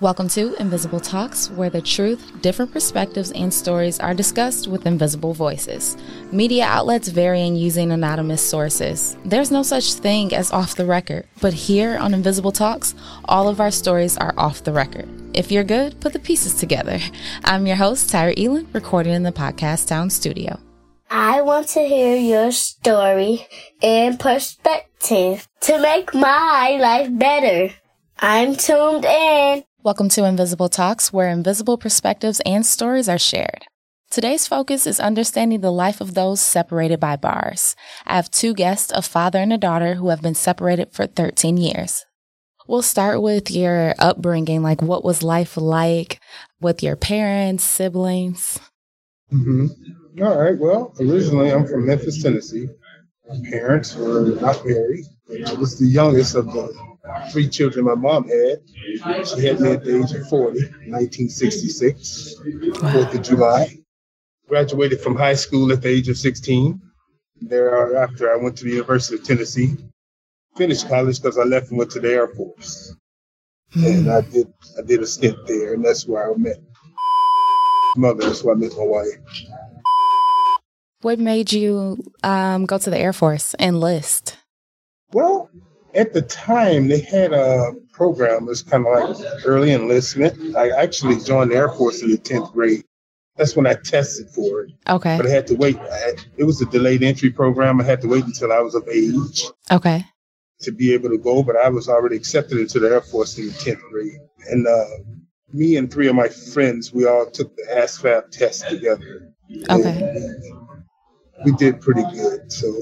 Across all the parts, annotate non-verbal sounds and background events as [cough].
Welcome to Invisible Talks, where the truth, different perspectives, and stories are discussed with invisible voices. Media outlets vary in using anonymous sources. There's no such thing as off the record, but here on Invisible Talks, all of our stories are off the record. If you're good, put the pieces together. I'm your host, Tyra Elin, recording in the Podcast Town studio. I want to hear your story and perspective to make my life better. I'm tuned in. Welcome to Invisible Talks, where invisible perspectives and stories are shared. Today's focus is understanding the life of those separated by bars. I have two guests, a father and a daughter, who have been separated for 13 years. We'll start with your upbringing. Like, what was life like with your parents, siblings? Mm-hmm. All right. Well, originally I'm from Memphis, Tennessee. My parents were not married. I was the youngest of the three children my mom had. She had me at the age of 40, 1966, 4th of July. Graduated from high school at the age of 16. Thereafter, I went to the University of Tennessee. Finished college because I left and went to the Air Force. And I did I did a stint there, and that's where I met mother. That's where I met my wife. What made you um, go to the Air Force, enlist? Well, at the time they had a program that's kind of like early enlistment. I actually joined the Air Force in the tenth grade. That's when I tested for it. Okay. But I had to wait. it was a delayed entry program. I had to wait until I was of age. Okay. To be able to go, but I was already accepted into the Air Force in the tenth grade, and uh, me and three of my friends, we all took the ASVAB test together. Okay. We did pretty good. So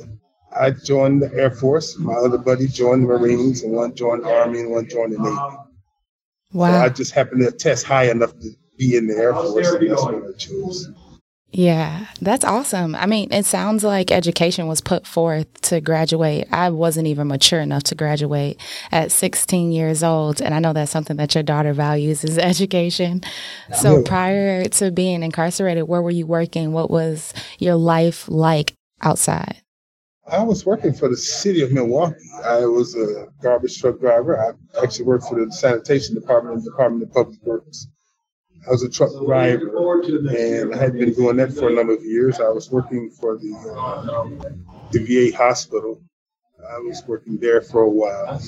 I joined the Air Force. My other buddy joined the Marines, and one joined the Army, and one joined the Navy. Wow. So I just happened to test high enough to be in the Air Force, and that's what I chose. Yeah, that's awesome. I mean, it sounds like education was put forth to graduate. I wasn't even mature enough to graduate at 16 years old. And I know that's something that your daughter values is [laughs] education. So prior to being incarcerated, where were you working? What was your life like outside? I was working for the city of Milwaukee. I was a garbage truck driver. I actually worked for the sanitation department, and the Department of Public Works. I was a truck driver, and I had been doing that for a number of years. I was working for the uh, the VA hospital. I was working there for a while.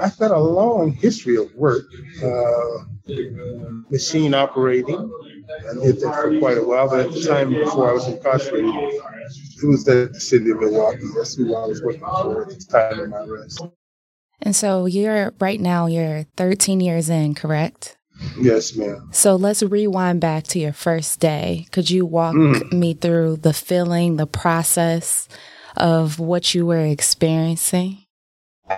I've got a long history of work, uh, machine operating. I did that for quite a while, but at the time before I was incarcerated, was the city of Milwaukee. That's who I was working for at the time of my arrest. And so you're right now, you're 13 years in, correct? Yes, ma'am. So let's rewind back to your first day. Could you walk mm. me through the feeling, the process of what you were experiencing?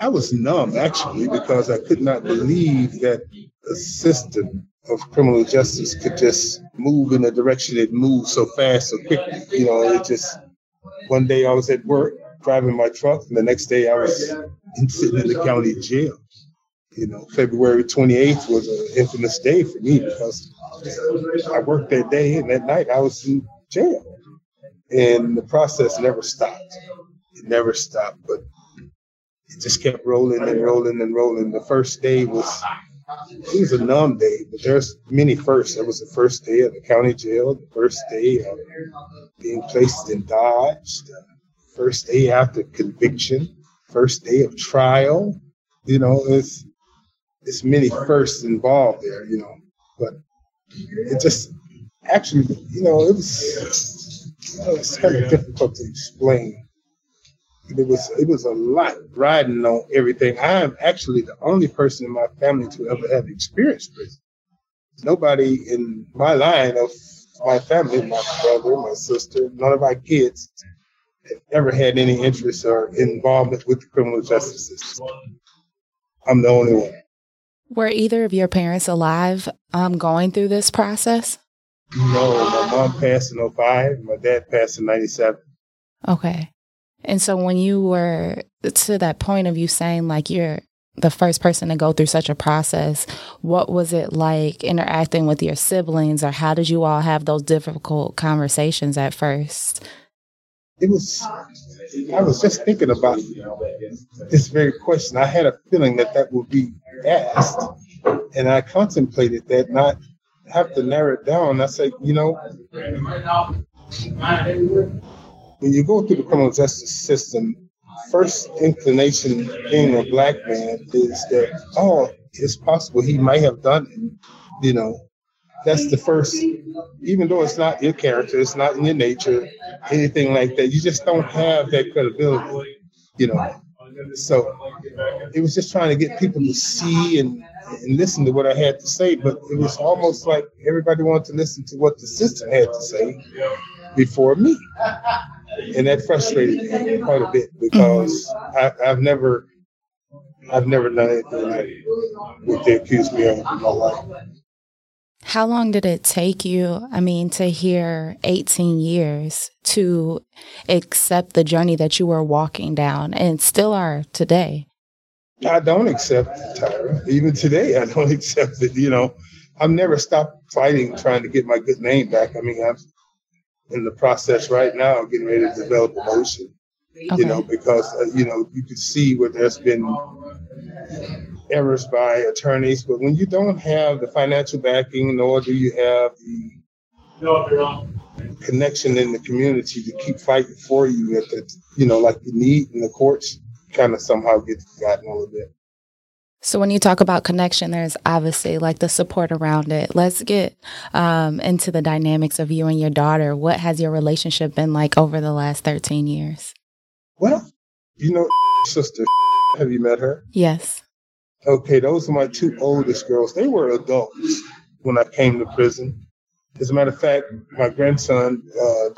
I was numb actually because I could not believe that the system of criminal justice could just move in a direction it moved so fast, so quickly. You know, it just one day I was at work driving my truck, and the next day I was [laughs] sitting in the county jail. You know, February 28th was an infamous day for me because I worked that day, and that night I was in jail. And the process never stopped. It never stopped, but it just kept rolling and rolling and rolling. The first day was it was a numb day, but there's many firsts. There was the first day of the county jail, the first day of being placed in Dodge, the first day after conviction, first day of trial. You know, it's it's many firsts involved there. You know, but it just actually, you know, it was you know, it's kind of difficult to explain it was it was a lot riding on everything. I am actually the only person in my family to ever have experienced prison. Nobody in my line of my family, my brother, my sister, none of my kids have ever had any interest or involvement with the criminal justice system. I'm the only one. Were either of your parents alive um, going through this process? No, my mom passed in 05, my dad passed in 97. Okay. And so when you were to that point of you saying like you're the first person to go through such a process, what was it like interacting with your siblings or how did you all have those difficult conversations at first? It was I was just thinking about this very question. I had a feeling that that would be asked. And I contemplated that, not have to narrow it down. I say, you know, when you go through the criminal justice system, first inclination being a black man is that, oh, it's possible he might have done it. You know, that's the first, even though it's not your character, it's not in your nature, anything like that, you just don't have that credibility, you know. So it was just trying to get people to see and, and listen to what I had to say, but it was almost like everybody wanted to listen to what the system had to say before me. And that frustrated me quite a bit because I, I've never I've never done anything like what they accused me of in my life. How long did it take you, I mean, to hear 18 years to accept the journey that you were walking down and still are today? I don't accept it, Tyra. Even today, I don't [laughs] accept it. You know, I've never stopped fighting, trying to get my good name back. I mean, I'm in the process right now, getting ready to develop a motion. Okay. You know, because uh, you know you can see where there's been errors by attorneys, but when you don't have the financial backing, nor do you have the connection in the community to keep fighting for you at the, you know, like you need in the courts, kind of somehow get forgotten a little bit. So when you talk about connection, there's obviously like the support around it. Let's get um, into the dynamics of you and your daughter. What has your relationship been like over the last 13 years? Well, you know, sister, have you met her? Yes. Okay, those are my two oldest girls. They were adults when I came to prison. As a matter of fact, my grandson uh,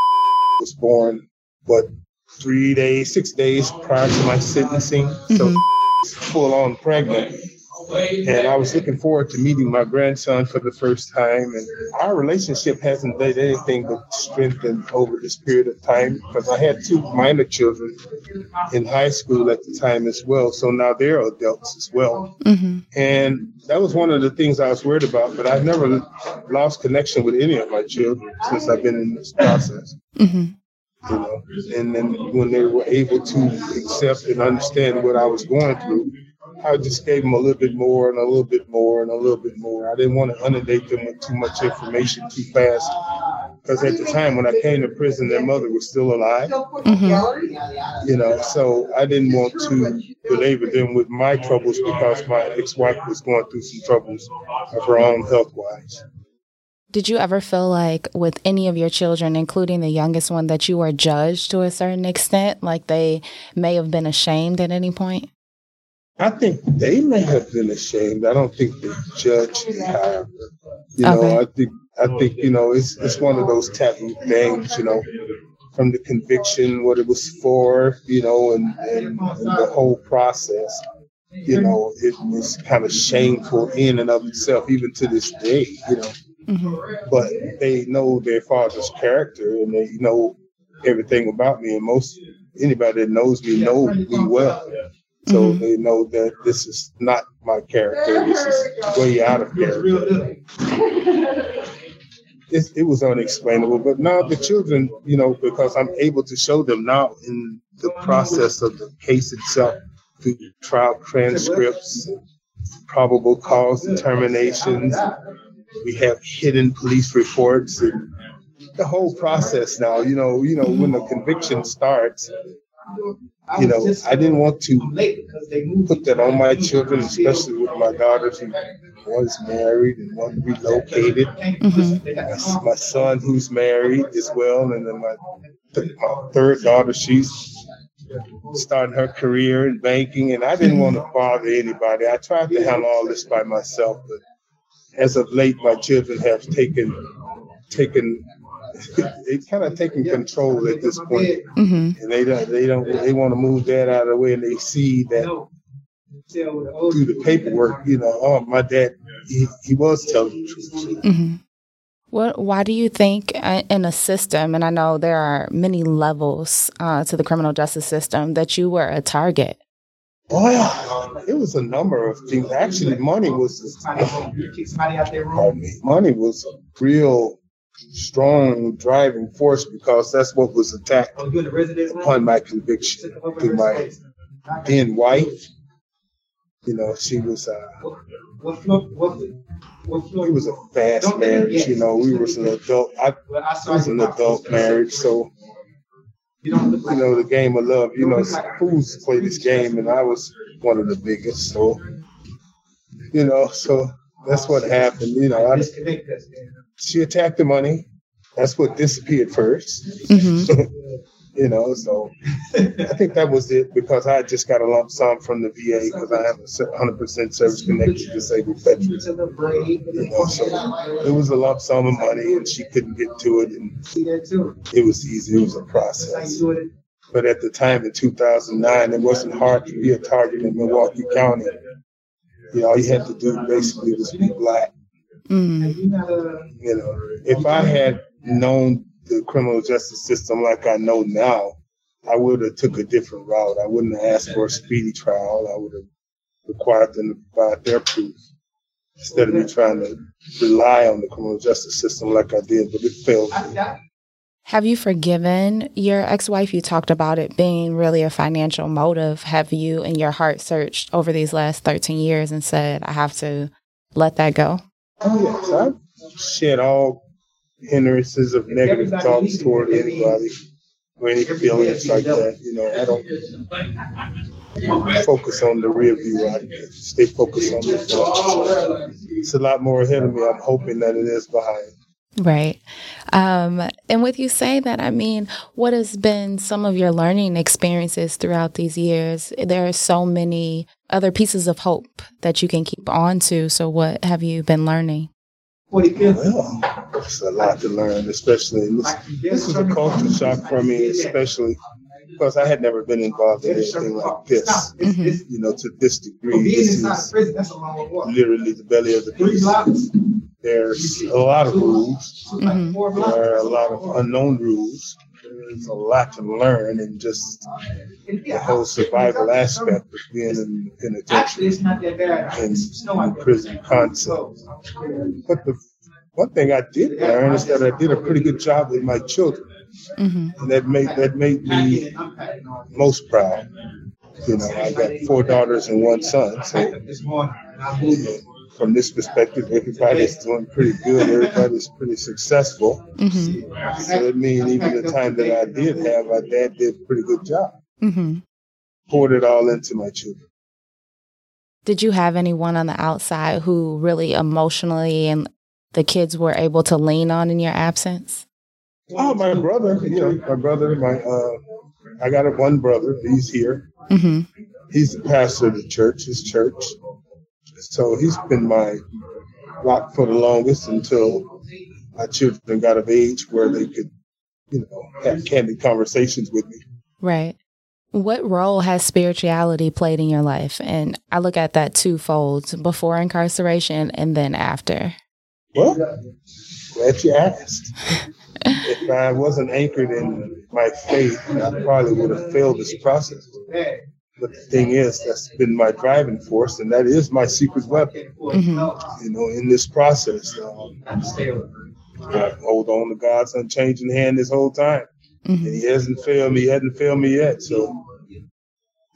was born, what, three days, six days prior to my sentencing. Mm-hmm. Full on pregnant. And I was looking forward to meeting my grandson for the first time. And our relationship hasn't done anything but strengthen over this period of time because I had two minor children in high school at the time as well. So now they're adults as well. Mm-hmm. And that was one of the things I was worried about, but I've never lost connection with any of my children since I've been in this process. Mm-hmm you know. And then when they were able to accept and understand what I was going through, I just gave them a little bit more and a little bit more and a little bit more. I didn't want to inundate them with too much information too fast. Because at the time when I came to prison, their mother was still alive. Mm-hmm. You know, so I didn't want to belabor them with my troubles because my ex-wife was going through some troubles of her own health-wise. Did you ever feel like with any of your children, including the youngest one, that you were judged to a certain extent? Like they may have been ashamed at any point? I think they may have been ashamed. I don't think they judged however. You know, okay. I think I think, you know, it's it's one of those taboo things, you know, from the conviction, what it was for, you know, and, and, and the whole process. You know, it was kind of shameful in and of itself, even to this day, you know. Mm-hmm. But they know their father's character and they know everything about me. And most anybody that knows me know me well. So mm-hmm. they know that this is not my character. This is way out of character. [laughs] It, it, was unexplainable, but now the children, you know, because I'm able to show them now in the process of the case itself, through trial transcripts, probable cause determinations, we have hidden police reports and the whole process now. You know, you know when the conviction starts, you know, I didn't want to put that on my children, especially with my daughters who was married and one relocated. Mm-hmm. My, my, son who's married as well, and then my, my third daughter, she's starting her career in banking, and I didn't want to bother anybody. I tried to handle all this by myself, but as of late, my children have taken taken [laughs] they kind of taking control at this point. Mm-hmm. and they don't they don't they want to move that out of the way, and they see that through the paperwork, you know, oh, my dad, he, he was telling the truth. Mm-hmm. What, why do you think uh, in a system, and I know there are many levels uh, to the criminal justice system, that you were a target? Well, it was a number of things. Actually, money was money was a real strong driving force because that's what was attacked upon my conviction through my then wife, You know, she was. Uh, it was a fast marriage. You know, we was an adult. I, I was an adult marriage, so you know the game of love. You know, fools play this game, and I was one of the biggest. So, you know, so that's what happened. You know, I, she attacked the money. That's what disappeared 1st mm-hmm. [laughs] you know, so I think that was it because I just got a lump sum from the VA because I have a 100% service connection disabled veterans. You know, so it was a lump sum of money and she couldn't get to it. And it was easy, it was a process. But at the time in 2009, it wasn't hard to be a target in Milwaukee County. You know, all you had to do basically was be black. Mm. You know, if I had known the criminal justice system like I know now, I would have took a different route. I wouldn't have asked for a speedy trial. I would have required them to provide their proof instead of me trying to rely on the criminal justice system like I did, but it failed me. Have you forgiven your ex wife? You talked about it being really a financial motive. Have you, in your heart, searched over these last 13 years and said, I have to let that go? Oh, yes. I've shed all hindrances of negative thoughts toward anybody or any feelings like that. You know, I don't focus on the rear view. I stay focused on the front. It's a lot more ahead of me. I'm hoping that it is behind. Right. Um, and with you saying that, I mean, what has been some of your learning experiences throughout these years? There are so many other pieces of hope that you can keep on to. So, what have you been learning? Well, it's a lot to learn, especially this, this was a culture shock for me, especially because I had never been involved in anything like this, mm-hmm. you know, to this degree. This is literally the belly of the beast. There's a lot of rules. Mm-hmm. There are a lot of unknown rules. There's a lot to learn and just the whole survival aspect of being in the penitentiary and in prison concept. But the one thing I did learn is that I did a pretty good job with my children. Mm-hmm. And that made that made me most proud. You know, I got four daughters and one son. So from this perspective, everybody's doing pretty good. Everybody's pretty successful. Mm-hmm. So it means even the time that I did have, my dad did a pretty good job. Mm-hmm. Poured it all into my children. Did you have anyone on the outside who really emotionally and the kids were able to lean on in your absence? Oh, my brother. You know, my brother. My uh, I got a one brother. He's here. Mm-hmm. He's the pastor of the church. His church. So he's been my rock for the longest until my children got of age where they could, you know, have candid conversations with me. Right. What role has spirituality played in your life? And I look at that twofold before incarceration and then after. Well, glad you asked. if I wasn't anchored in my faith, I probably would have failed this process. But the thing is, that's been my driving force, and that is my secret weapon. Mm-hmm. You know, in this process, um, I hold on to God's unchanging hand this whole time. Mm-hmm. And he hasn't failed me, he hasn't failed me yet. So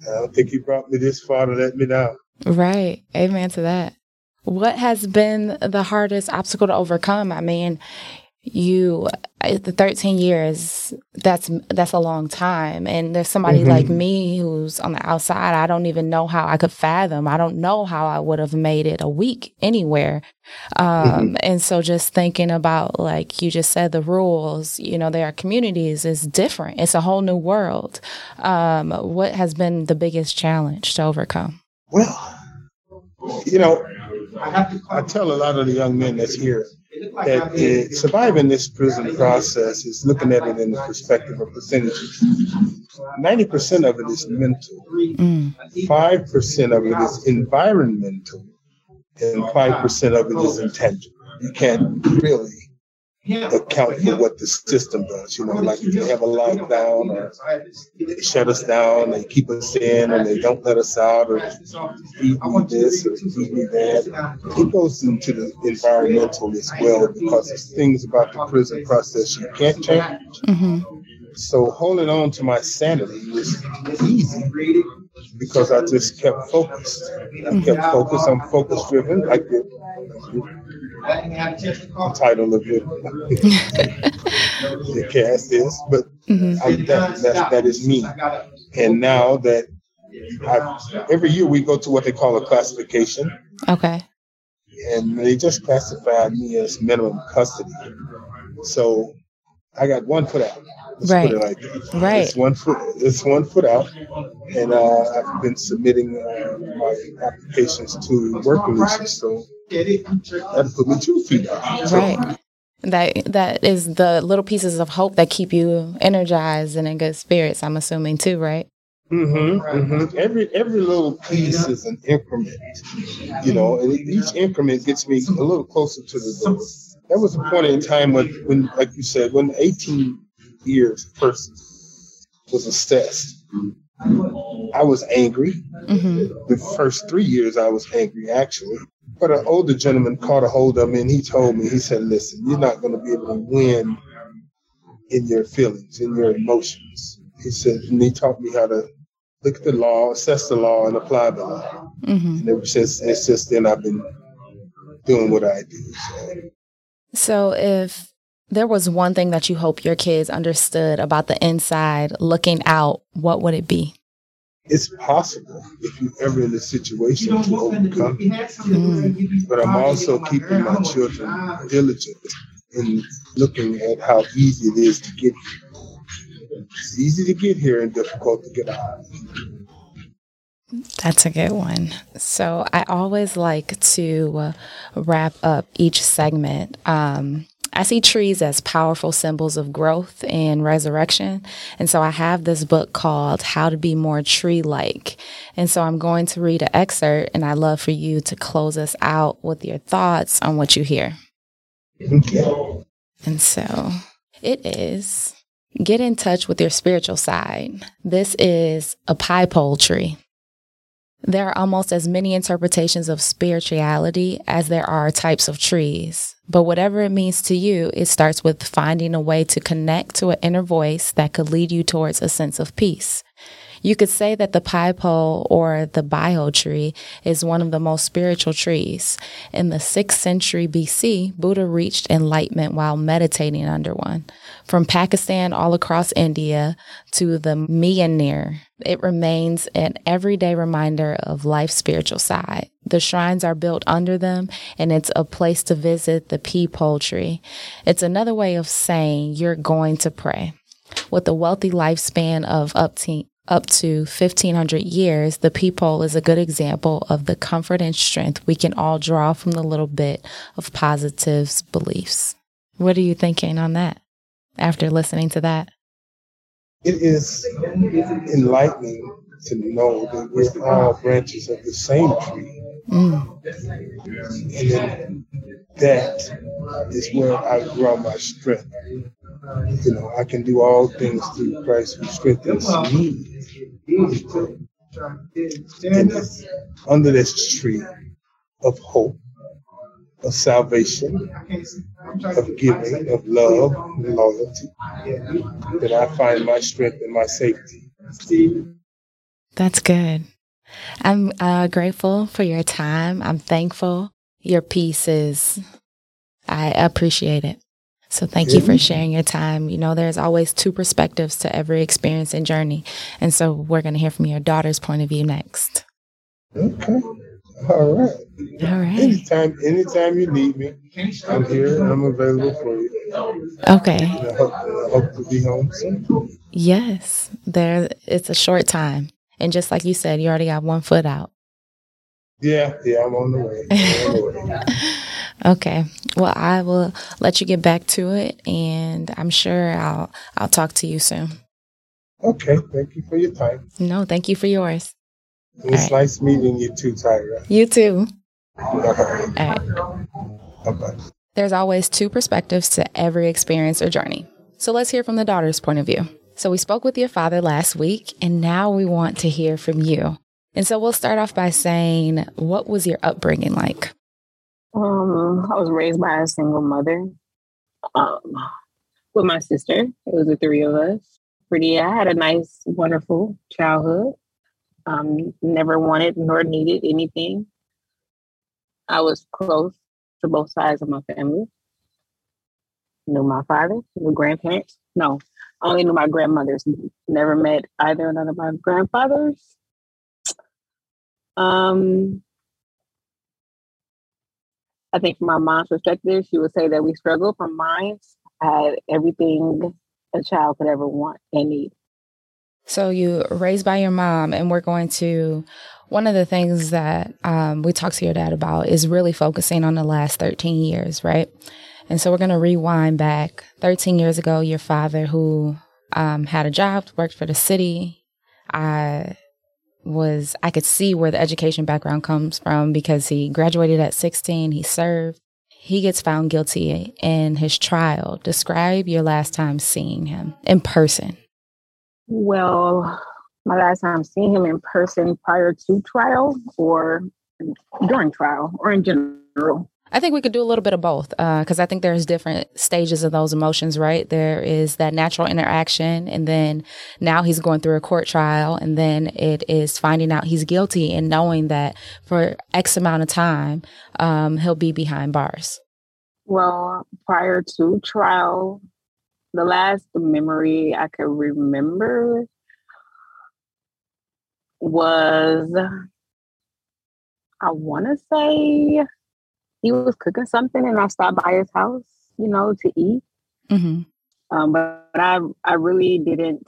I don't think he brought me this far to let me down. Right. Amen to that. What has been the hardest obstacle to overcome? I mean, you the 13 years that's that's a long time. And there's somebody mm-hmm. like me who's on the outside i don't even know how i could fathom. I don't know how i would have made it a week anywhere. Um, mm-hmm. and so just thinking about like you just said the rules you know there are communities is different. It's a whole new world. Um, what has been the biggest challenge to overcome? Well you know I tell a lot of the young men that's here that surviving this prison process is looking at it in the perspective of percentages. 90% of it is mental, mm. 5% of it is environmental, and 5% of it is intangible. You can't really account for what the system does. You know, like if they have a lockdown or they shut us down, they keep us in and they don't let us out or feed me this or feed me that. It goes into the environmental as well because there's things about the prison process you can't change. Mm-hmm. So holding on to my sanity was easy because I just kept focused. I kept focused. I'm focus driven, like the, the title of your, [laughs] the cast is. But mm-hmm. I, that, that, that is me. And now that I've, every year we go to what they call a classification. Okay. And they just classified me as minimum custody. So I got one foot out. Let's right. Like right. It's one foot. It's one foot out, and uh, I've been submitting uh, my applications to work releases. So that put me two feet out. Right. That that is the little pieces of hope that keep you energized and in good spirits. I'm assuming too, right? Mm-hmm, mm-hmm. Every every little piece is an increment, you know, and each increment gets me a little closer to the goal. There was a point in time when, when, like you said, when 18 years person was assessed, I was angry. Mm-hmm. The first three years, I was angry actually. But an older gentleman caught a hold of me and he told me, he said, "Listen, you're not going to be able to win in your feelings, in your emotions." He said, and he taught me how to look at the law, assess the law, and apply the law. Mm-hmm. And ever since, since then, I've been doing what I do. So. so, if there was one thing that you hope your kids understood about the inside looking out, what would it be? It's possible if you're ever in a situation to overcome. Mm. But I'm also keeping my children diligent in looking at how easy it is to get here. It's easy to get here and difficult to get out. That's a good one. So I always like to uh, wrap up each segment. Um, I see trees as powerful symbols of growth and resurrection. And so I have this book called How to Be More Tree Like. And so I'm going to read an excerpt, and I'd love for you to close us out with your thoughts on what you hear. And so it is get in touch with your spiritual side. This is a pie pole tree. There are almost as many interpretations of spirituality as there are types of trees. But whatever it means to you, it starts with finding a way to connect to an inner voice that could lead you towards a sense of peace. You could say that the pie pole or the bodhi tree is one of the most spiritual trees. In the 6th century BC, Buddha reached enlightenment while meditating under one. From Pakistan all across India to the Myanmar, it remains an everyday reminder of life's spiritual side. The shrines are built under them, and it's a place to visit the peepal tree. It's another way of saying you're going to pray. With a wealthy lifespan of up to up to 1500 years, the peepal is a good example of the comfort and strength we can all draw from the little bit of positive beliefs. What are you thinking on that after listening to that? It is enlightening to know that we're all branches of the same tree. Mm. And then that is where I draw my strength. You know, I can do all things through Christ who strengthens me. And under this tree of hope, of salvation, of giving, of love, and loyalty, that I find my strength and my safety. That's good. I'm uh, grateful for your time. I'm thankful. Your peace is, I appreciate it. So thank you for sharing your time. You know, there's always two perspectives to every experience and journey. And so we're going to hear from your daughter's point of view next. Okay. All right. All right. Anytime, anytime you need me, I'm here and I'm available for you. Okay. I hope, I hope to be home soon. Yes. There it's a short time. And just like you said, you already got one foot out. Yeah, yeah, I'm on the way. On the way. [laughs] Okay. Well, I will let you get back to it, and I'm sure I'll I'll talk to you soon. Okay. Thank you for your time. No, thank you for yours. It's right. nice meeting you too, Tyra. You too. All right. All right. There's always two perspectives to every experience or journey. So let's hear from the daughter's point of view. So we spoke with your father last week, and now we want to hear from you. And so we'll start off by saying, what was your upbringing like? Um, I was raised by a single mother um, with my sister. It was the three of us. Pretty, I had a nice, wonderful childhood. Um, never wanted nor needed anything. I was close to both sides of my family. Knew my father, knew grandparents. No, I only knew my grandmothers. Never met either one of my grandfathers. Um, I think from my mom's perspective, she would say that we struggled. From mine, I had everything a child could ever want and need. So you raised by your mom, and we're going to. One of the things that um, we talked to your dad about is really focusing on the last 13 years, right? And so we're going to rewind back 13 years ago. Your father, who um, had a job, worked for the city, I was I could see where the education background comes from because he graduated at 16, he served. He gets found guilty in his trial. Describe your last time seeing him in person. Well, my last time seeing him in person prior to trial or during trial or in general. I think we could do a little bit of both because uh, I think there's different stages of those emotions, right? There is that natural interaction, and then now he's going through a court trial, and then it is finding out he's guilty and knowing that for X amount of time um, he'll be behind bars. Well, prior to trial, the last memory I could remember was I want to say he was cooking something and I stopped by his house, you know, to eat. Mm-hmm. Um, but, but I I really didn't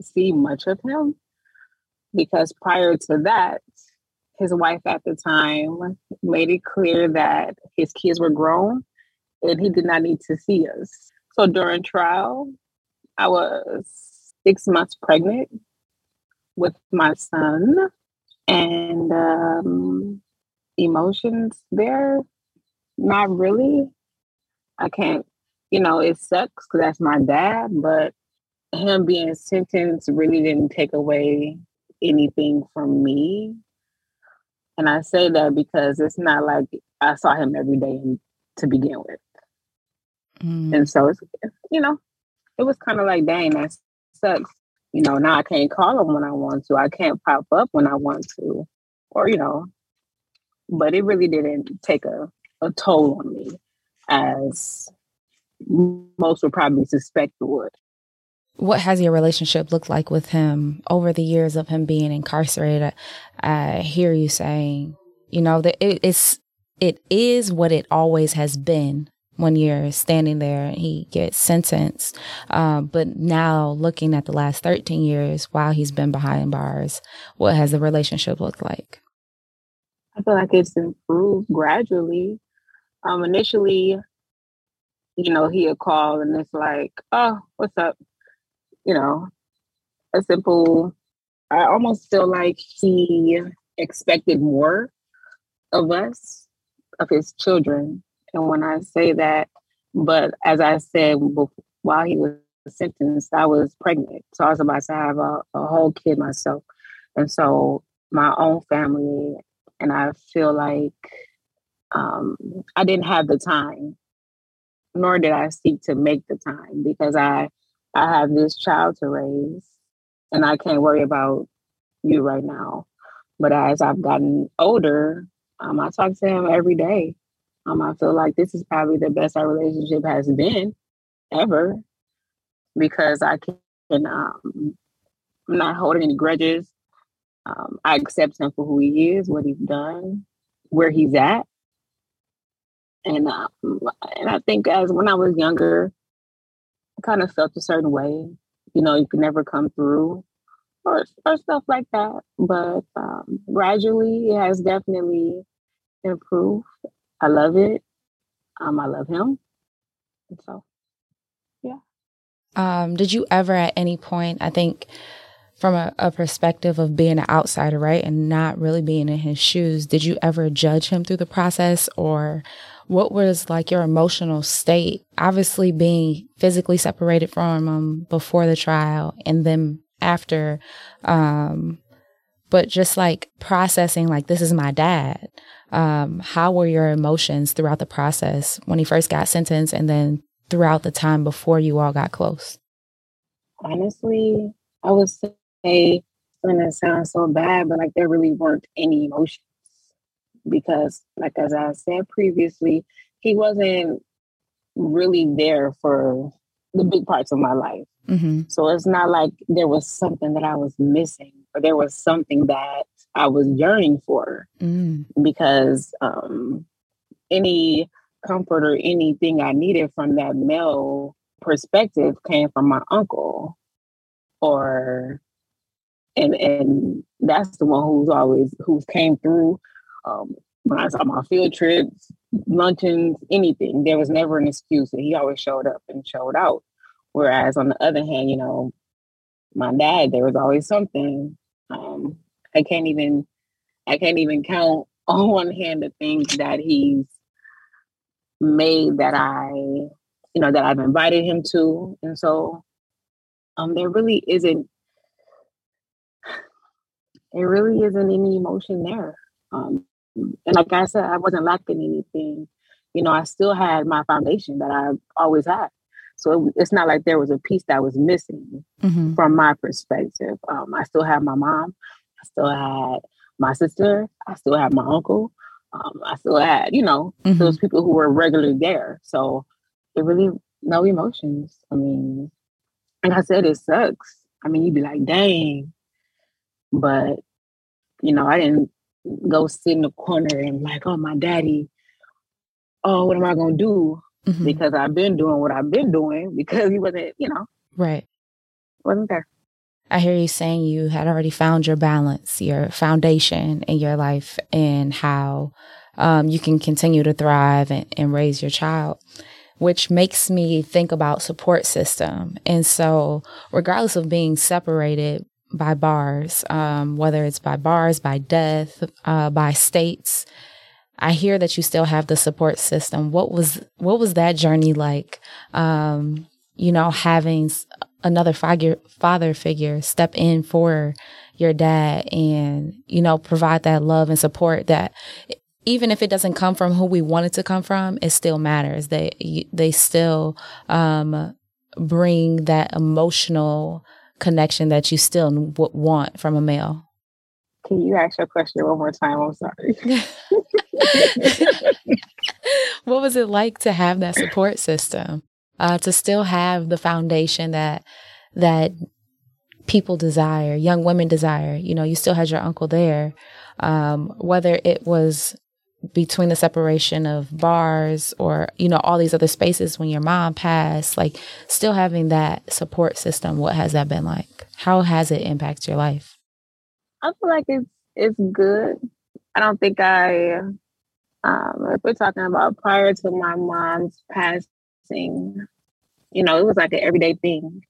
see much of him because prior to that, his wife at the time made it clear that his kids were grown and he did not need to see us. So during trial, I was six months pregnant with my son, and um, emotions there not really. I can't, you know, it sucks because that's my dad, but him being sentenced really didn't take away anything from me. And I say that because it's not like I saw him every day to begin with. Mm. And so it's, you know, it was kind of like, dang, that sucks. You know, now I can't call him when I want to. I can't pop up when I want to. Or, you know, but it really didn't take a a toll on me as most would probably suspect it would. What has your relationship looked like with him over the years of him being incarcerated? I hear you saying, you know, that it, it's it is what it always has been when you're standing there and he gets sentenced. Um, but now looking at the last 13 years while he's been behind bars, what has the relationship looked like? I feel like it's improved gradually. Um, initially, you know, he'll call and it's like, oh, what's up? You know, a simple, I almost feel like he expected more of us, of his children. And when I say that, but as I said, while he was sentenced, I was pregnant. So I was about to have a, a whole kid myself. And so my own family, and I feel like um, I didn't have the time, nor did I seek to make the time because I I have this child to raise, and I can't worry about you right now. But as I've gotten older, um, I talk to him every day. Um, I feel like this is probably the best our relationship has been ever because I can. Um, I'm not holding any grudges. Um, I accept him for who he is, what he's done, where he's at, and um, and I think as when I was younger, I kind of felt a certain way. You know, you could never come through, or or stuff like that. But um, gradually, it has definitely improved. I love it. Um, I love him. And so, yeah. Um, did you ever, at any point, I think from a, a, perspective of being an outsider, right, and not really being in his shoes, did you ever judge him through the process, or what was like your emotional state? Obviously, being physically separated from him before the trial and then after, um, but just like processing, like, this is my dad. Um, how were your emotions throughout the process when he first got sentenced and then throughout the time before you all got close? Honestly, I would say gonna sound so bad, but like there really weren't any emotions because, like as I said previously, he wasn't really there for the big parts of my life. Mm-hmm. So it's not like there was something that I was missing or there was something that I was yearning for mm. because um, any comfort or anything I needed from that male perspective came from my uncle or and and that's the one who's always who's came through um, when I saw my field trips, luncheons, anything. There was never an excuse. He always showed up and showed out. Whereas on the other hand, you know, my dad, there was always something. Um, I can't even I can't even count [laughs] on one hand the things that he's made that I, you know, that I've invited him to. And so um there really isn't there really isn't any emotion there. Um and like I said, I wasn't lacking anything. You know, I still had my foundation that I always had. So it, it's not like there was a piece that was missing mm-hmm. from my perspective. Um, I still had my mom. I still had my sister. I still had my uncle. Um, I still had, you know, mm-hmm. those people who were regularly there. So it really no emotions. I mean, like I said, it sucks. I mean, you'd be like, dang. But, you know, I didn't go sit in the corner and like, oh, my daddy, oh, what am I going to do? Mm-hmm. Because I've been doing what I've been doing because he wasn't, you know. Right. Wasn't there. I hear you saying you had already found your balance, your foundation in your life, and how um, you can continue to thrive and, and raise your child which makes me think about support system. And so, regardless of being separated by bars, um, whether it's by bars, by death, uh, by states, I hear that you still have the support system. What was what was that journey like? Um, you know, having another figure, father figure step in for your dad and you know provide that love and support that even if it doesn't come from who we want it to come from, it still matters. They they still um, bring that emotional connection that you still w- want from a male. Can you ask your question one more time? I'm sorry. [laughs] [laughs] what was it like to have that support system? Uh, to still have the foundation that that people desire, young women desire. You know, you still had your uncle there. Um, whether it was between the separation of bars or you know all these other spaces when your mom passed like still having that support system what has that been like how has it impacted your life i feel like it's it's good i don't think i um if we're talking about prior to my mom's passing you know it was like an everyday thing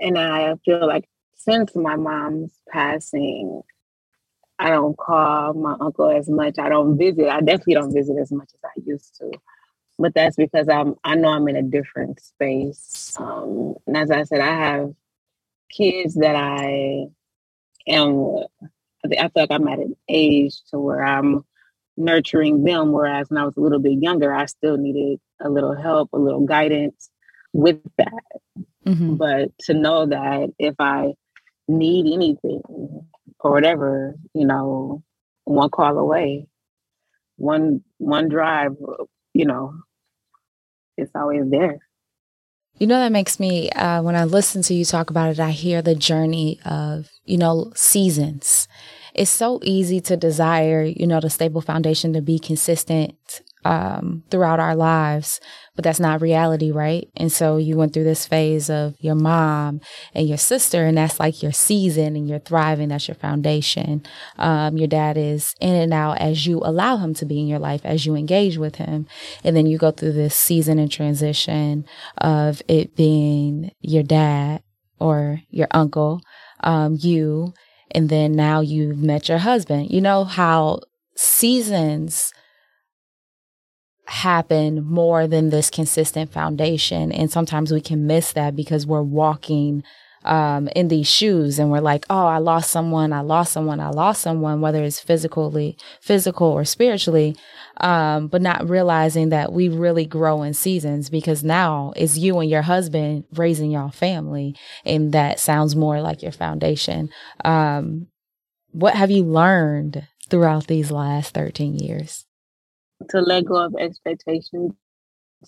and i feel like since my mom's passing I don't call my uncle as much. I don't visit. I definitely don't visit as much as I used to. But that's because I'm I know I'm in a different space. Um, and as I said, I have kids that I am I feel like I'm at an age to where I'm nurturing them. Whereas when I was a little bit younger, I still needed a little help, a little guidance with that. Mm-hmm. But to know that if I need anything, or whatever, you know, one call away, one one drive, you know, it's always there. You know, that makes me, uh, when I listen to you talk about it, I hear the journey of, you know, seasons. It's so easy to desire, you know, the stable foundation to be consistent um, throughout our lives, but that's not reality, right? And so you went through this phase of your mom and your sister, and that's like your season and you're thriving. That's your foundation. Um, your dad is in and out as you allow him to be in your life, as you engage with him. And then you go through this season and transition of it being your dad or your uncle, um, you, and then now you've met your husband. You know how seasons happen more than this consistent foundation. And sometimes we can miss that because we're walking um, in these shoes and we're like, oh, I lost someone, I lost someone, I lost someone, whether it's physically, physical or spiritually, um, but not realizing that we really grow in seasons because now it's you and your husband raising y'all family, and that sounds more like your foundation. Um, what have you learned throughout these last 13 years? To let go of expectations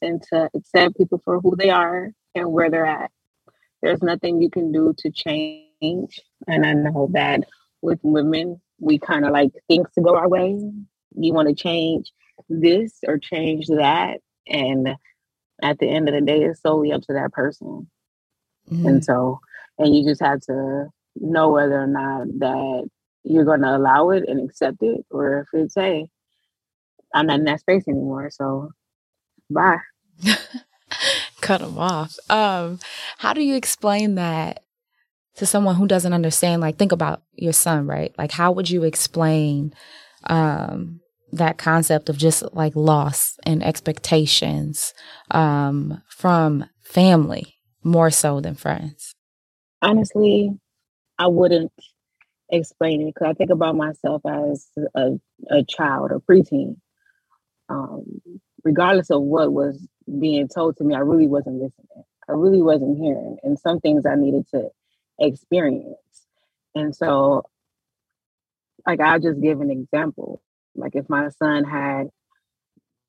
and to accept people for who they are and where they're at there's nothing you can do to change. And I know that with women, we kind of like things to go our way. You want to change this or change that. And at the end of the day, it's solely up to that person. Mm-hmm. And so, and you just have to know whether or not that you're going to allow it and accept it, or if it's, hey, I'm not in that space anymore. So, bye. [laughs] cut them off. Um, how do you explain that to someone who doesn't understand? Like, think about your son, right? Like, how would you explain um, that concept of just like loss and expectations um, from family more so than friends? Honestly, I wouldn't explain it because I think about myself as a, a child, a preteen. Um, regardless of what was being told to me, I really wasn't listening. I really wasn't hearing. And some things I needed to experience. And so, like, I'll just give an example. Like, if my son had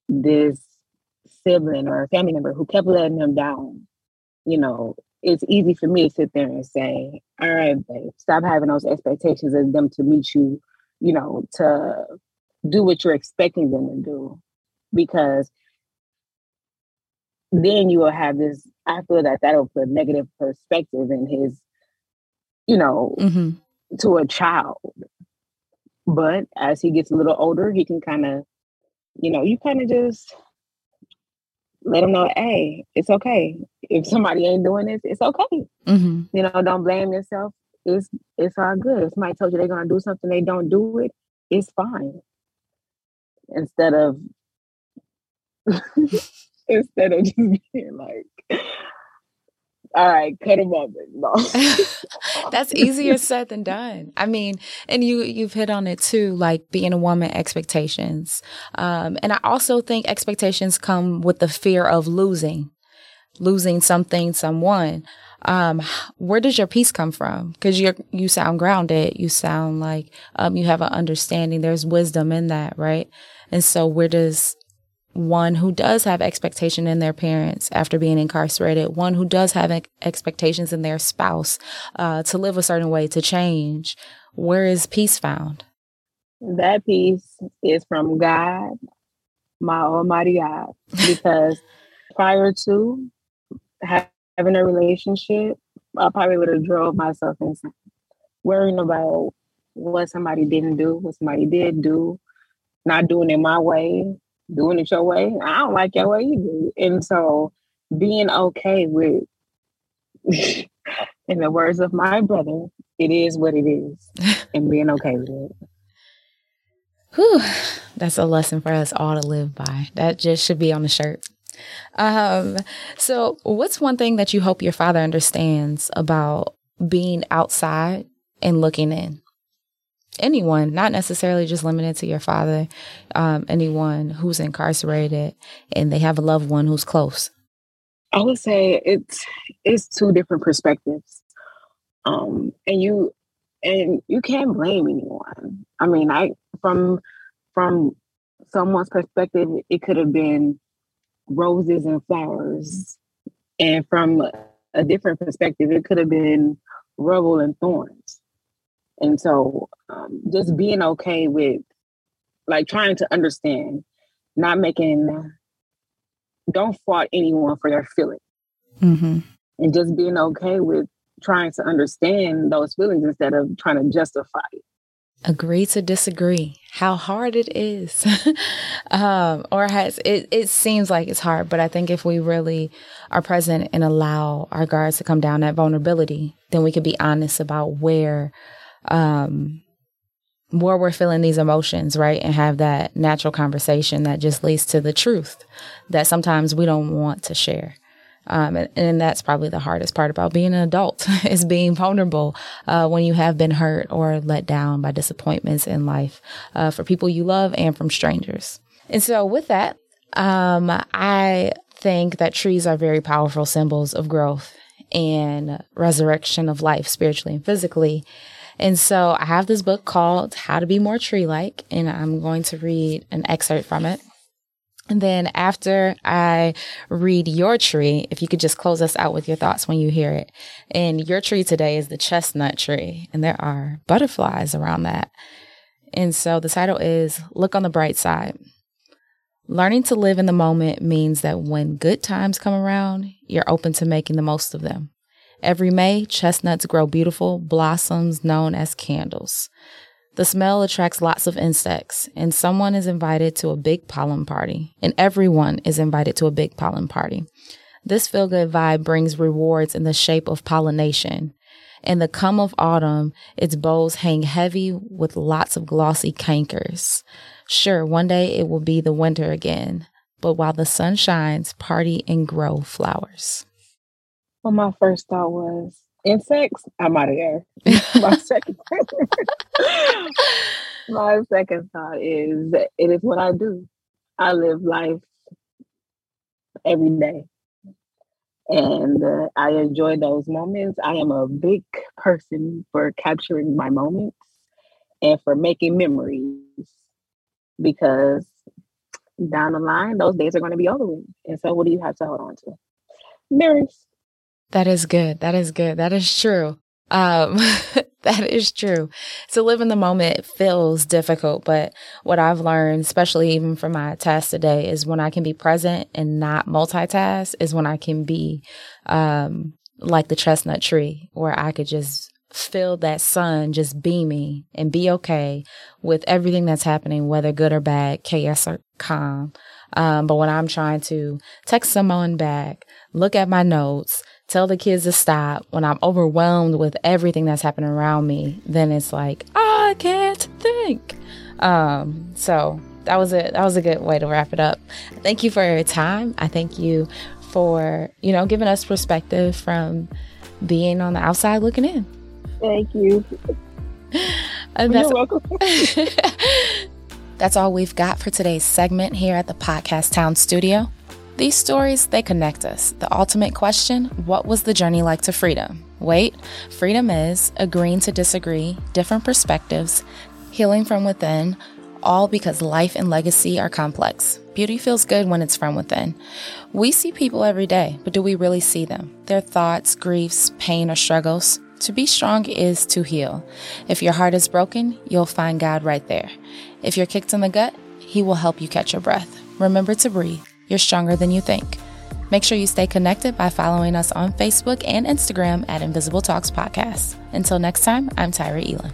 this sibling or a family member who kept letting him down, you know, it's easy for me to sit there and say, all right, babe, stop having those expectations of them to meet you, you know, to do what you're expecting them to do. Because then you will have this. I feel that that'll put negative perspective in his, you know, mm-hmm. to a child. But as he gets a little older, he can kind of, you know, you kind of just let him know, hey, it's okay. If somebody ain't doing this, it's okay. Mm-hmm. You know, don't blame yourself. It's it's all good. If somebody told you they're gonna do something, they don't do it. It's fine. Instead of [laughs] [laughs] instead of just being like, all right, cut him off. No. [laughs] That's easier said than done. I mean, and you you've hit on it too, like being a woman, expectations. Um, and I also think expectations come with the fear of losing, losing something, someone. Um, where does your peace come from? Because you you sound grounded. You sound like um, you have an understanding. There's wisdom in that, right? And so, where does one who does have expectation in their parents after being incarcerated, one who does have expectations in their spouse uh, to live a certain way, to change. Where is peace found? That peace is from God, my Almighty God, because [laughs] prior to having a relationship, I probably would have drove myself insane, worrying about what somebody didn't do, what somebody did do, not doing it my way, doing it your way. I don't like your way either. And so being okay with, [laughs] in the words of my brother, it is what it is, [laughs] and being okay with it. Whew, that's a lesson for us all to live by. That just should be on the shirt. Um, so what's one thing that you hope your father understands about being outside and looking in? Anyone, not necessarily just limited to your father, um, anyone who's incarcerated and they have a loved one who's close? I would say it's it's two different perspectives, um, and you and you can't blame anyone. I mean, I from from someone's perspective, it could have been roses and flowers, and from a different perspective, it could have been rubble and thorns. And so um, just being okay with like trying to understand, not making, don't fault anyone for their feelings. Mm-hmm. And just being okay with trying to understand those feelings instead of trying to justify it. Agree to disagree. How hard it is, [laughs] um, or has it? It seems like it's hard, but I think if we really are present and allow our guards to come down, that vulnerability, then we could be honest about where um, where we're feeling these emotions, right? And have that natural conversation that just leads to the truth that sometimes we don't want to share. Um, and, and, that's probably the hardest part about being an adult [laughs] is being vulnerable uh, when you have been hurt or let down by disappointments in life uh, for people you love and from strangers. And so, with that, um, I think that trees are very powerful symbols of growth and resurrection of life spiritually and physically. And so I have this book called How to Be More Tree Like, and I'm going to read an excerpt from it. And then after I read your tree, if you could just close us out with your thoughts when you hear it. And your tree today is the chestnut tree, and there are butterflies around that. And so the title is Look on the Bright Side. Learning to live in the moment means that when good times come around, you're open to making the most of them. Every May, chestnuts grow beautiful blossoms known as candles. The smell attracts lots of insects, and someone is invited to a big pollen party, and everyone is invited to a big pollen party. This feel good vibe brings rewards in the shape of pollination. In the come of autumn, its boughs hang heavy with lots of glossy conkers. Sure, one day it will be the winter again, but while the sun shines, party and grow flowers. Well, my first thought was insects. I'm out of there. [laughs] my [laughs] second, my second thought is it is what I do. I live life every day, and uh, I enjoy those moments. I am a big person for capturing my moments and for making memories because down the line, those days are going to be over with. And so, what do you have to hold on to? Mirrors. That is good. That is good. That is true. Um, [laughs] that is true. To live in the moment feels difficult, but what I've learned, especially even from my test today, is when I can be present and not multitask, is when I can be um, like the chestnut tree, where I could just feel that sun just beaming and be okay with everything that's happening, whether good or bad, chaos or calm. Um, but when I'm trying to text someone back, look at my notes, tell the kids to stop, when I'm overwhelmed with everything that's happening around me, then it's like, I can't think. Um, so that was a that was a good way to wrap it up. Thank you for your time. I thank you for, you know, giving us perspective from being on the outside looking in. Thank you. [laughs] And You're welcome. [laughs] that's all we've got for today's segment here at the Podcast Town Studio. These stories, they connect us. The ultimate question what was the journey like to freedom? Wait, freedom is agreeing to disagree, different perspectives, healing from within, all because life and legacy are complex. Beauty feels good when it's from within. We see people every day, but do we really see them? Their thoughts, griefs, pain, or struggles? To be strong is to heal. If your heart is broken, you'll find God right there. If you're kicked in the gut, He will help you catch your breath. Remember to breathe. You're stronger than you think. Make sure you stay connected by following us on Facebook and Instagram at Invisible Talks Podcast. Until next time, I'm Tyra Elon.